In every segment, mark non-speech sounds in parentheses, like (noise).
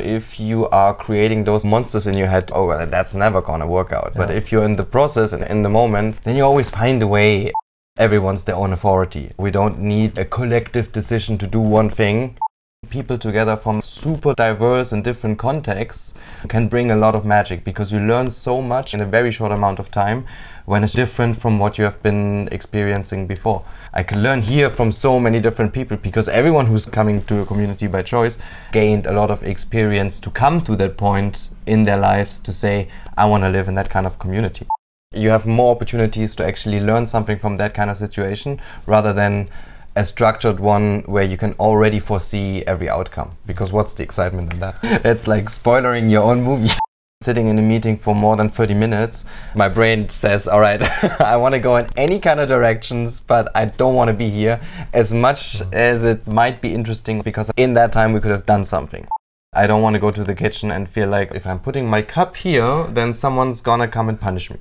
If you are creating those monsters in your head, oh, well, that's never gonna work out. But if you're in the process and in the moment, then you always find a way. Everyone's their own authority. We don't need a collective decision to do one thing. People together from super diverse and different contexts can bring a lot of magic because you learn so much in a very short amount of time when it's different from what you have been experiencing before. I can learn here from so many different people because everyone who's coming to a community by choice gained a lot of experience to come to that point in their lives to say, I want to live in that kind of community. You have more opportunities to actually learn something from that kind of situation rather than a structured one where you can already foresee every outcome. Because what's the excitement in that? (laughs) It's like spoiling your own movie. (laughs) Sitting in a meeting for more than 30 minutes, my brain says, All right, (laughs) I want to go in any kind of directions, but I don't want to be here as much as it might be interesting because in that time we could have done something. I don't want to go to the kitchen and feel like if I'm putting my cup here, then someone's gonna come and punish me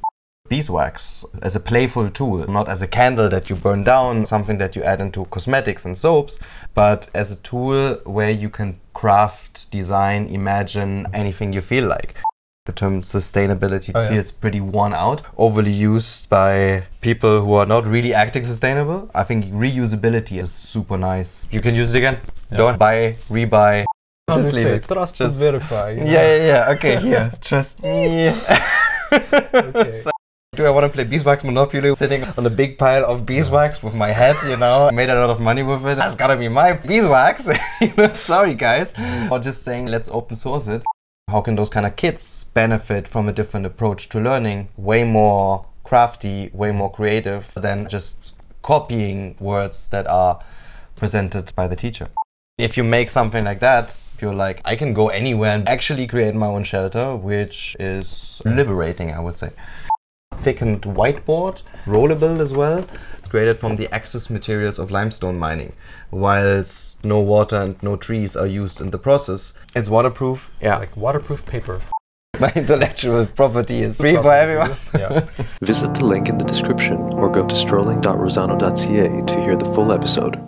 beeswax as a playful tool, not as a candle that you burn down, something that you add into cosmetics and soaps, but as a tool where you can craft, design, imagine anything you feel like. The term sustainability Oh, yeah. feels pretty worn out, overly used by people who are not really acting sustainable. I think reusability is super nice. You can use it again. Yeah. Don't buy, rebuy. How Just leave say? it. Trust Just- verify. (laughs) know? Yeah, yeah, yeah. Okay, here. Trust me. (laughs) Okay. (laughs) Do I want to play beeswax Monopoly sitting on a big pile of beeswax with my hat, you know? I made a lot of money with it. That's gotta be my beeswax. (laughs) Sorry, guys. Or just saying, let's open source it. How can those kind of kids benefit from a different approach to learning? Way more crafty, way more creative than just copying words that are presented by the teacher. If you make something like that, you're like, I can go anywhere and actually create my own shelter, which is liberating, I would say. Thickened whiteboard, rollable as well, created from the excess materials of limestone mining. Whilst no water and no trees are used in the process, it's waterproof. Yeah, Like waterproof paper. (laughs) my intellectual property is free for everyone. yeah. Visit the link in the description or go to strolling.rosano.ca to hear the full episode.